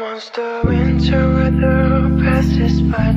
Once the winter weather passes by